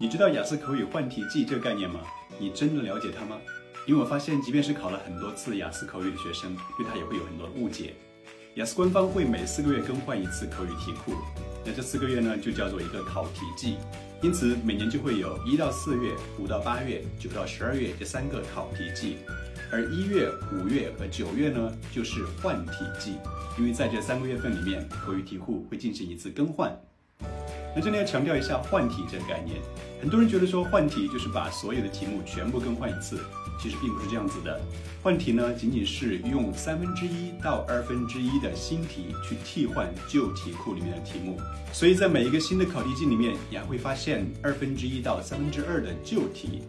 你知道雅思口语换题季这个概念吗？你真的了解它吗？因为我发现，即便是考了很多次雅思口语的学生，对它也会有很多的误解。雅思官方会每四个月更换一次口语题库，那这四个月呢，就叫做一个考题季。因此，每年就会有一到四月、五到八月、九到十二月这三个考题季，而一月、五月和九月呢，就是换题季。因为在这三个月份里面，口语题库会进行一次更换。那这里要强调一下换题这个概念，很多人觉得说换题就是把所有的题目全部更换一次，其实并不是这样子的。换题呢，仅仅是用三分之一到二分之一的新题去替换旧题库里面的题目，所以在每一个新的考题集里面，也会发现二分之一到三分之二的旧题，